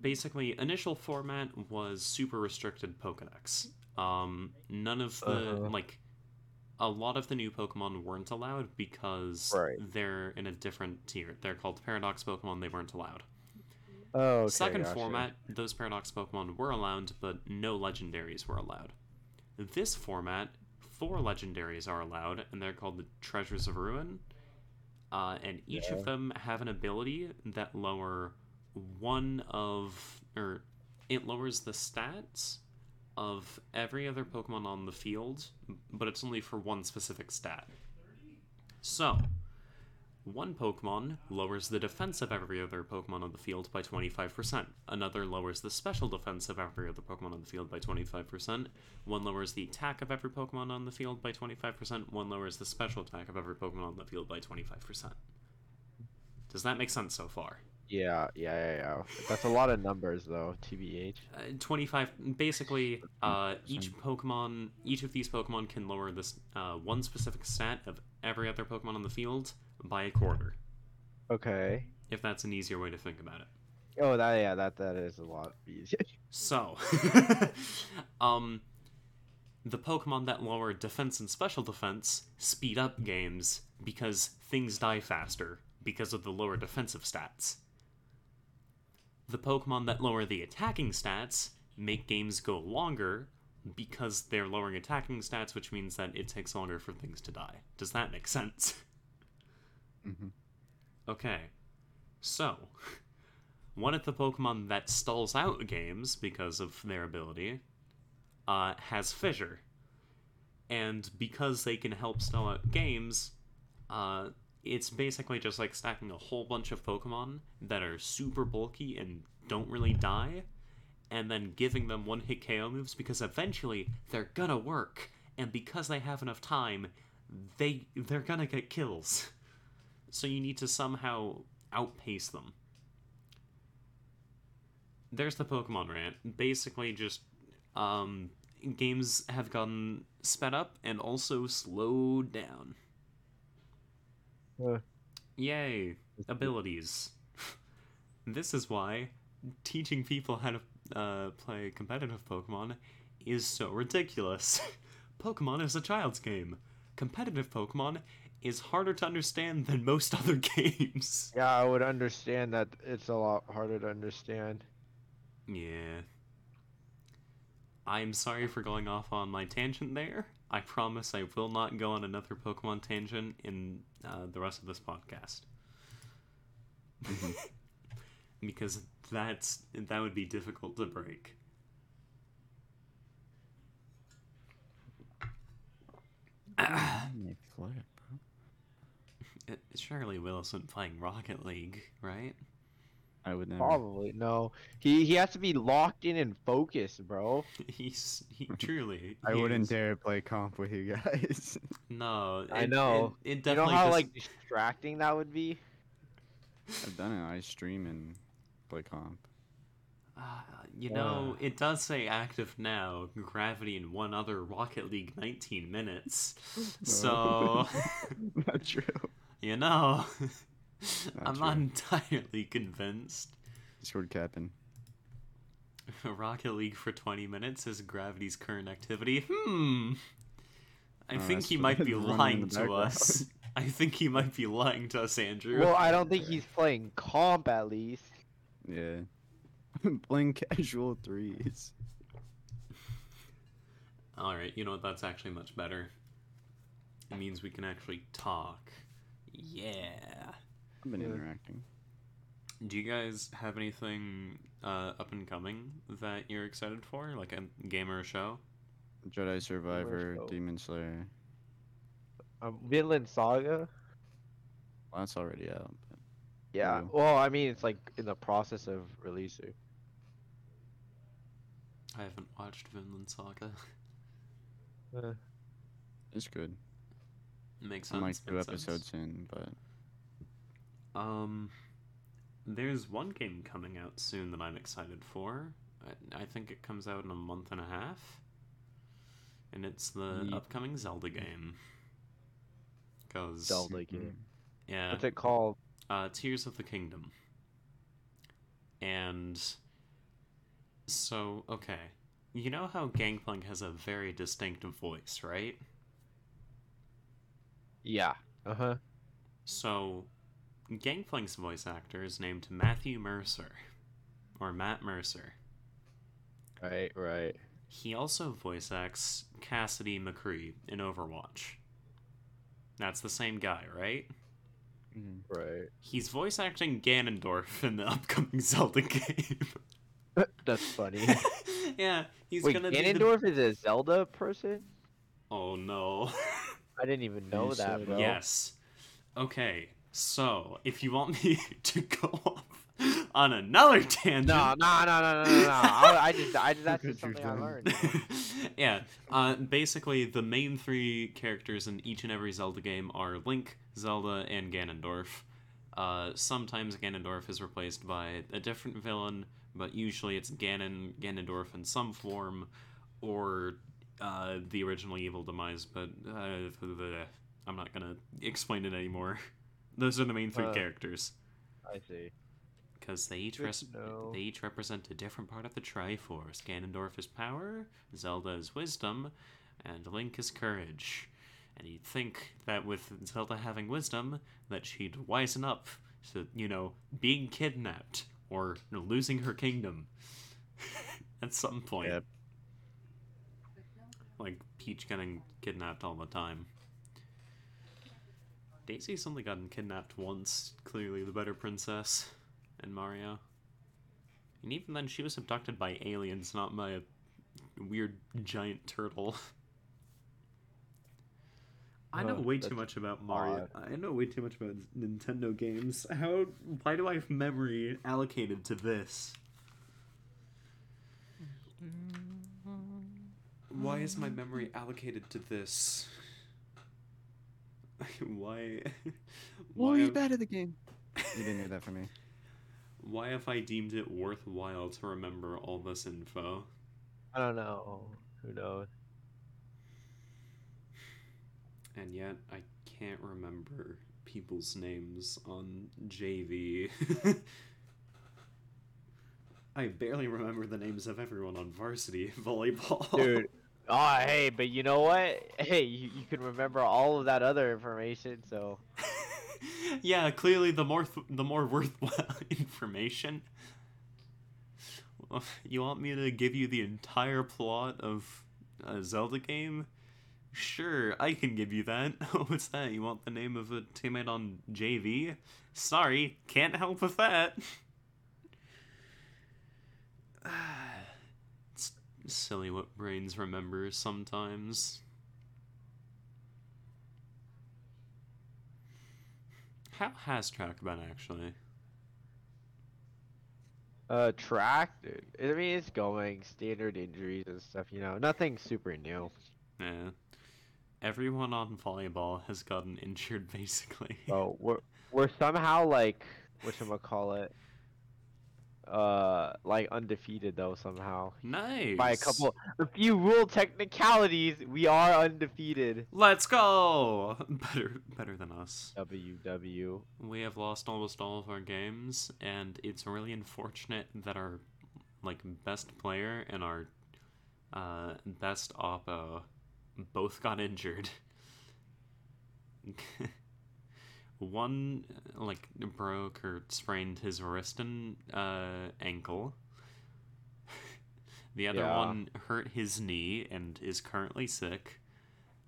basically, initial format was super restricted Pokedex. Um, none of the, Uh-huh. like, a lot of the new Pokemon weren't allowed because Right. they're in a different tier. They're called Paradox Pokemon, they weren't allowed. Oh, okay, Second gotcha. format, those Paradox Pokemon were allowed, but no legendaries were allowed. This format, four legendaries are allowed, and they're called the Treasures of Ruin. Uh, and each Yeah. of them have an ability that lower one of, or it lowers the stats of every other Pokemon on the field, but it's only for one specific stat. So, one Pokemon lowers the defense of every other Pokemon on the field by 25%. Another lowers the special defense of every other Pokemon on the field by 25%. One lowers the attack of every Pokemon on the field by 25%. One lowers the special attack of every Pokemon on the field by 25%. Does that make sense so far? Yeah, yeah, yeah, yeah. That's a lot of numbers though, TBH. Uh, 25 basically uh, each pokemon each of these pokemon can lower this uh, one specific stat of every other pokemon on the field by a quarter Okay. if that's an easier way to think about it Oh, that yeah, that that is a lot easier. So, um, the Pokemon that lower defense and special defense speed up games because things die faster because of the lower defensive stats. The Pokemon that lower the attacking stats make games go longer because they're lowering attacking stats, which means that it takes longer for things to die. Does that make sense? hmm Okay, so one of the Pokemon that stalls out games because of their ability uh, has Fissure, and because they can help stall out games, uh, it's basically just like stacking a whole bunch of Pokemon that are super bulky and don't really die, and then giving them one-hit KO moves because eventually they're gonna work, and because they have enough time, they they're gonna get kills. So you need to somehow outpace them. There's the Pokemon rant. Basically, just um, games have gotten sped up and also slowed down. Uh. Yay! Abilities. This is why teaching people how to uh, play competitive Pokemon is so ridiculous. Pokemon is a child's game. Competitive Pokemon is harder to understand than most other games. Yeah, I would understand that it's a lot harder to understand. Yeah. I'm sorry for going off on my tangent there. I promise I will not go on another Pokemon tangent in uh, the rest of this podcast. Mhm. because that's that would be difficult to break. Flip, bro. It, Shirley Wilson playing Rocket League, right? I would never. Probably no. He he has to be locked in and focused, bro. He's he truly. I he wouldn't is. dare play comp with you guys. No, I know. It, it You know how does- like distracting that would be. I've done it. I stream and play comp. Uh, you know, it does say active now, gravity and one other Rocket League 19 minutes. So, Not true. you know, Not I'm true. not entirely convinced. Discord capping. Rocket League for 20 minutes is gravity's current activity. Hmm. I Oh, think he might be lying to us. I think he might be lying to us, Andrew. Well, I don't think he's playing comp at least. Yeah. Playing casual threes. Alright, you know what? That's actually much better. It means we can actually talk. Yeah. I've been Yeah. interacting. Do you guys have anything uh, up and coming that you're excited for, like a game or a show? Jedi Survivor, show? Demon Slayer. Um, Vinland Saga. Well, that's already out. But Yeah. Ooh. Well, I mean, it's like in the process of releasing. I haven't watched Vinland Saga. Uh, it's good. Makes I'm sense. like two makes sense. episodes in, but Um, there's one game coming out soon that I'm excited for. I, I think it comes out in a month and a half, and it's the Ye- upcoming Zelda game. Cause Zelda game. yeah, What's it called? uh, Tears of the Kingdom. And so, okay, you know how Gangplank has a very distinct voice, right? Yeah. Uh huh. So, Gangplank's voice actor is named Matthew Mercer, or Matt Mercer. Right. Right. He also voice acts Cassidy McCree in Overwatch. That's the same guy, right? Mm-hmm. Right. He's voice acting Ganondorf in the upcoming Zelda game. That's funny. yeah, he's Wait, gonna be the... Ganondorf is a Zelda person? Oh no. I didn't even know that, bro. yes. Okay, so if you want me to go off on another tangent, No, no, no, no, no, no, no. I, I just, I just, that's Look just at you something I going. learned. yeah, uh, basically the main three characters in each and every Zelda game are Link, Zelda, and Ganondorf. Uh, sometimes Ganondorf is replaced by a different villain, but usually it's Ganon, Ganondorf in some form, or uh, the original Evil Demise. But uh, I'm not gonna explain it anymore. Those are the main three Uh, characters I see. because they each res- they each represent a different part of the Triforce. Ganondorf is power, Zelda is wisdom, and Link is courage. And you'd think that with Zelda having wisdom, that she'd wisen up to, you know, being kidnapped or losing her kingdom at some point. Yep. Like Peach getting kidnapped all the time. Daisy's only gotten kidnapped once, clearly the better princess and Mario. And even then, she was abducted by aliens, not by a weird giant turtle. I know Huh, way too much about Mario. I know way too much about Nintendo games. How? Why do I have memory allocated to this? Why is my memory allocated to this? why? Well, why he's have- bad at the game. You didn't hear that from me. Why have I deemed it worthwhile to remember all this info? I don't know. Who knows? And yet I can't remember people's names on JV. I barely remember the names of everyone on varsity volleyball. Dude. Oh, hey, but you know what? Hey, you, you can remember all of that other information, so yeah, clearly the more th- the more worthwhile information. You want me to give you the entire plot of a Zelda game? Sure, I can give you that. What's that? You want the name of a teammate on JV? Sorry, can't help with that. silly what brains remember sometimes. How has track been actually? uh track, dude. I mean it's going, standard injuries and stuff, you know. Nothing super new. Yeah. Everyone on volleyball has gotten injured basically. Oh, we're we're somehow like call it uh like undefeated though somehow. nice. By a couple a few rule technicalities, we are undefeated. Let's go. Better better than us. WW. We have lost almost all of our games and it's really unfortunate that our like best player and our uh best oppo both got injured. One uh, like broke or sprained his wrist and uh, ankle. the other Yeah. one hurt his knee and is currently sick.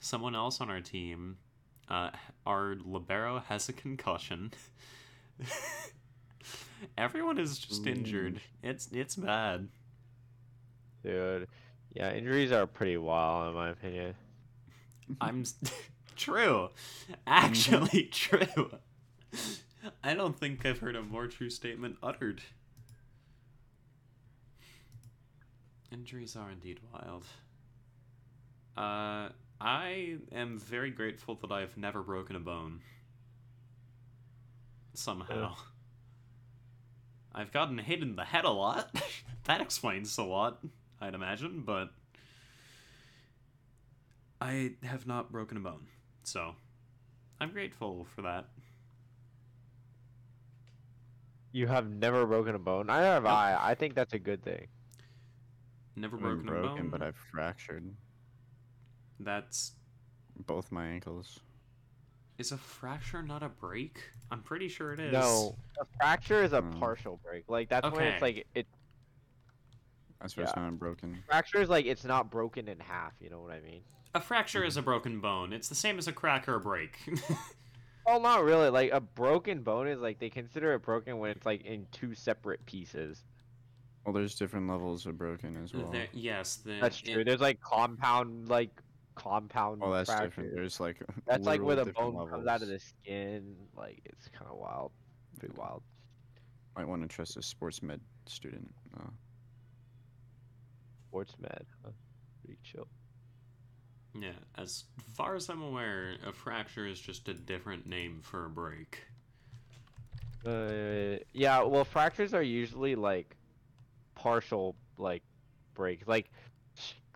Someone else on our team, uh, our libero has a concussion. Everyone is just injured. It's it's bad. Dude. Yeah, injuries are pretty wild in my opinion. I'm true. Actually true. I don't think I've heard a more true statement uttered. Injuries are indeed wild. Uh, I am very grateful that I've never broken a bone. Somehow. I've gotten hit in the head a lot. that explains a lot, I'd imagine, but I have not broken a bone. So, I'm grateful for that. You have never broken a bone. Neither have Nope. I. I think that's a good thing. Never I haven't broken a bone. but I've fractured That's both my ankles. is a fracture not a break? I'm pretty sure it is. No, a fracture is a Hmm. partial break. Like that's when it's like it That's what's Yeah. not broken. fracture is like it's not broken in half. You know what I mean? A fracture is a broken bone. It's the same as a crack or a break. well, not really. Like a broken bone is like they consider it broken when it's like in two separate pieces. Well, there's different levels of broken as well. There- yes, the, That's it- true. There's like compound, like compound. Oh, that's fracture. different. There's like That's like where the different bone comes out of the skin. Like it's kind of wild. Pretty wild. Might want to trust a sports med student. Uh, Sports med. Huh? Pretty chill. Yeah, as far as I'm aware, a fracture is just a different name for a break. Uh, yeah. Well, fractures are usually like partial, like breaks. Like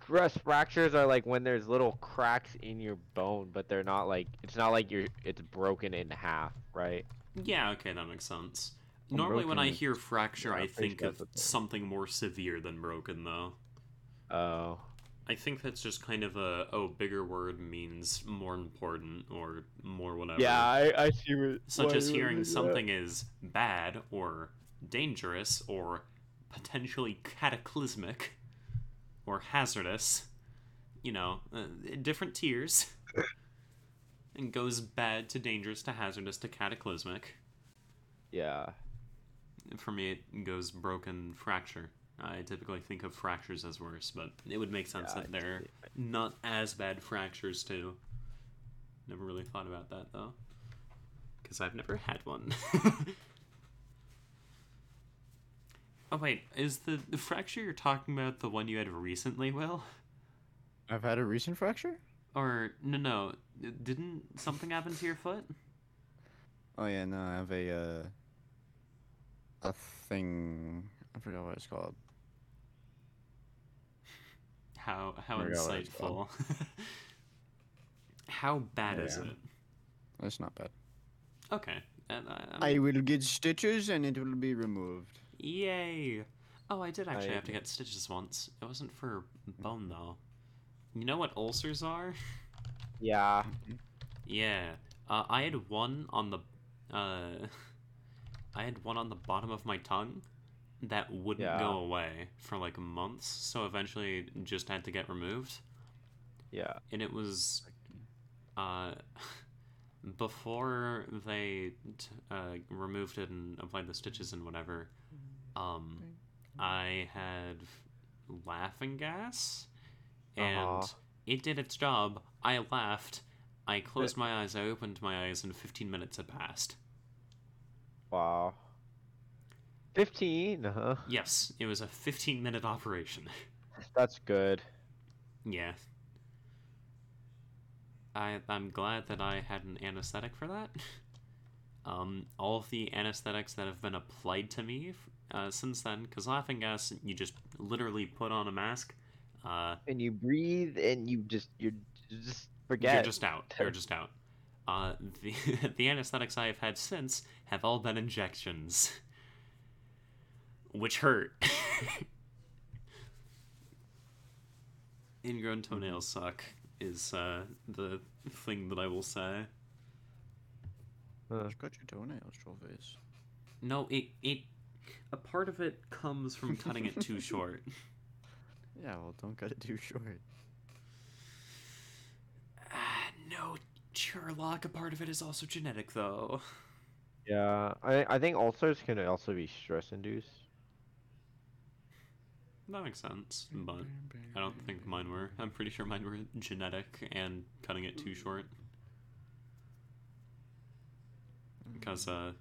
stress fractures are like when there's little cracks in your bone, but they're not like it's not like you're it's broken in half, right? Yeah, okay, that makes sense. Normally, when I hear fracture, yeah, I think of that's what they- something more severe than broken, though. Oh. I think that's just kind of a oh, bigger word means more important or more whatever. Yeah, I, I see what. Such as hearing that. something is bad or dangerous or potentially cataclysmic or hazardous. You know, uh, different tiers. and goes bad to dangerous to hazardous to cataclysmic. Yeah. For me, it goes broken fracture. I typically think of fractures as worse, but it would make sense Yeah, that they're see. not as bad fractures too. Never really thought about that though, because I've never had one. oh wait, is the, the fracture you're talking about the one you had recently, Will? I've had a recent fracture. Or no, no, didn't something happen to your foot? Oh yeah, no, I have a uh, a thing. I forgot what it's called. How how Forgot what insightful. how bad is it? That's not bad. Okay. and I- I will get stitches and it will be removed. Yay! Oh, I did actually I- have to get stitches once. It wasn't for bone though. You know what ulcers are? Yeah. Yeah. Uh, I had one on the, uh, I had one on the bottom of my tongue that wouldn't Yeah. go away for like months. So eventually, just had to get removed, Yeah. and it was, uh, before they t- uh, removed it and applied the stitches and whatever. Um, I had laughing gas, and Uh-huh. it did its job. I laughed. I closed my eyes. I opened my eyes, and 15 minutes had passed. Wow. 15, huh? Yes, it was a 15 minute operation. That's good. yeah. I I'm glad that I had an anesthetic for that. Um, all of the anesthetics that have been applied to me uh, since then, because laughing gas, you just literally put on a mask. Uh, And you breathe and you just you're just forget. You're just out. You're just out. Uh, the the anesthetics I have had since have all been injections, which hurt. Ingrown toenails suck. Is uh, the thing that I will say. Huh. You got your toenails, Trollface. No, it it a part of it comes from cutting it too short. Yeah, well, don't cut it too short. Ah, no, Sherlock. A part of it is also genetic, though. Yeah, I I think ulcers can also be stress induced. That makes sense, but I don't think mine were. I'm pretty sure mine were genetic and cutting it too short. Because uh,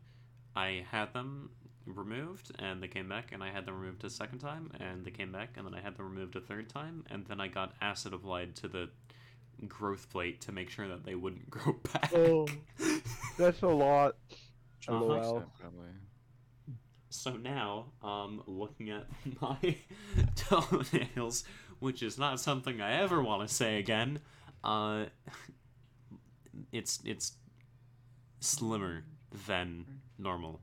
I had them removed and they came back, and I had them removed a second time and they came back, and then I had them removed a third time, and then I got acid applied to the growth plate to make sure that they wouldn't grow back. Oh, That's a lot. Uh-huh. LOL. Probably. So now, um, looking at my toenails, which is not something I ever want to say again, uh, it's it's slimmer than normal.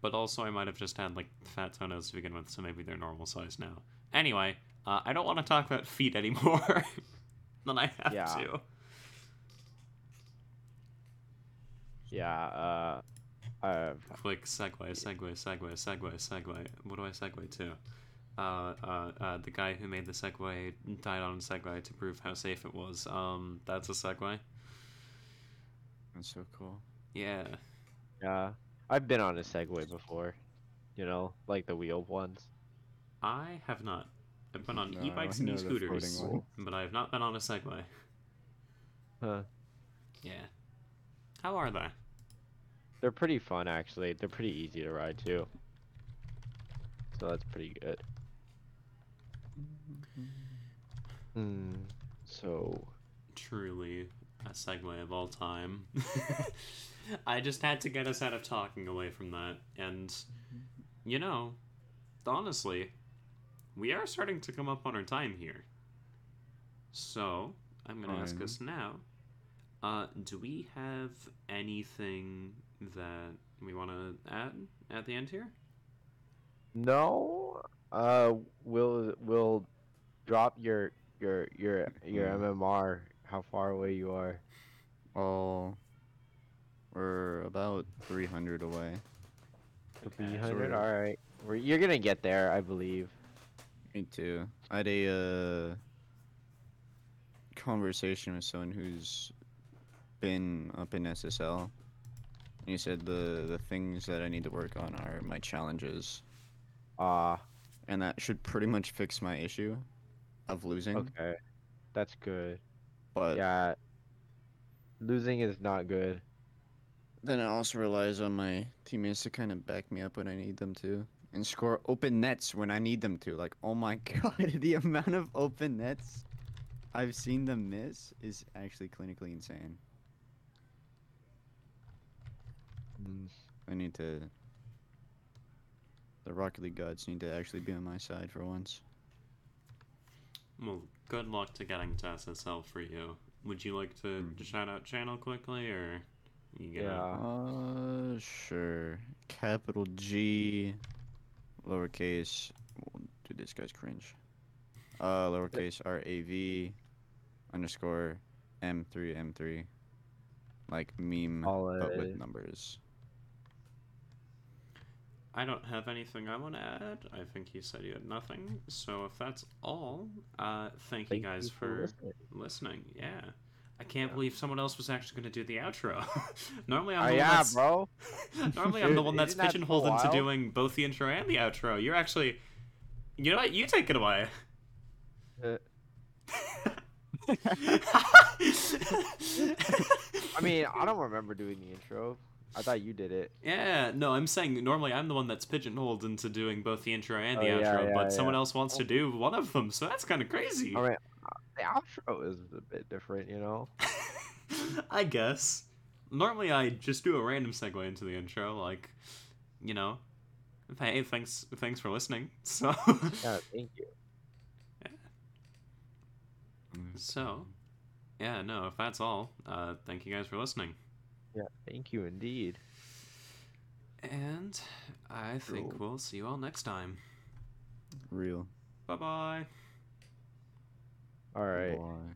But also, I might have just had like fat toenails to begin with, so maybe they're normal size now. Anyway, uh, I don't want to talk about feet anymore than I have Yeah. to. Yeah. Uh, I've Quick segue, segue, segue, segue, segue. What do I segue to? Uh, uh, uh, the guy who made the Segway died on a Segway to prove how safe it was. Um, that's a Segway. That's so cool. Yeah. yeah. I've been on a Segway before. You know, like the wheeled ones. I have not. I've been on No, e-bikes and e-scooters, but I have not been on a Segway. Huh. Yeah. How are they? They're pretty fun actually. They're pretty easy to ride too. So that's pretty good. Hmm. So Truly a Segway of all time. I just had to get us out of talking away from that, and you know, honestly, we are starting to come up on our time here. So I'm gonna ask us now. Uh, do we have anything that we want to add at the end here? no. Uh, we'll we'll drop your your your your. MMR. How far away you are? Oh, we're about 300 away. Okay, Three so hundred. we're- All right. We're, you're gonna get there, I believe. Me too. I had a uh, conversation with someone who's been up in SSL. And he said the the things that I need to work on are my challenges, Ah. and that should pretty much fix my issue of losing. okay. That's good. But yeah. Losing is not good. then it also relies on my teammates to kind of back me up when I need them to, and score open nets when I need them to. Like, oh my god, the amount of open nets I've seen them miss is actually clinically insane. Mm. I need to. The Rocket League gods need to actually be on my side for once. Well, good luck to getting to SSL for you. Would you like to Mhm. shout out channel quickly, or you get Yeah. Uh, sure. Capital G lowercase. Dude, this guy's cringe. Uh, lowercase R A V underscore M three M three. Like meme, All but it with numbers. I don't have anything I want to add. I think you said you had nothing. So if that's all, uh, thank, Thank you guys you for for listening. listening. Yeah. I can't Yeah. believe someone else was actually going to do the outro. Normally I'm Oh the one yeah, that's bro. Normally I'm the one that's isn't that pigeonholed into doing both the intro and the outro. You're actually You know what? You take it away. Uh, I mean, I don't remember doing the intro. I thought you did it. Yeah, no, I'm saying normally I'm the one that's pigeonholed into doing both the intro and the Oh, outro, yeah, but someone else wants to do one of them, so that's kind of crazy. All right, the outro is a bit different, you know. I guess. Normally I just do a random segue into the intro, like, you know, hey, thanks, thanks for listening. So, Yeah, thank you. so, yeah, no, if that's all, uh, thank you guys for listening. Yeah, thank you indeed. And I think Cool. we'll see you all next time. Real. Bye bye. All right. Bye.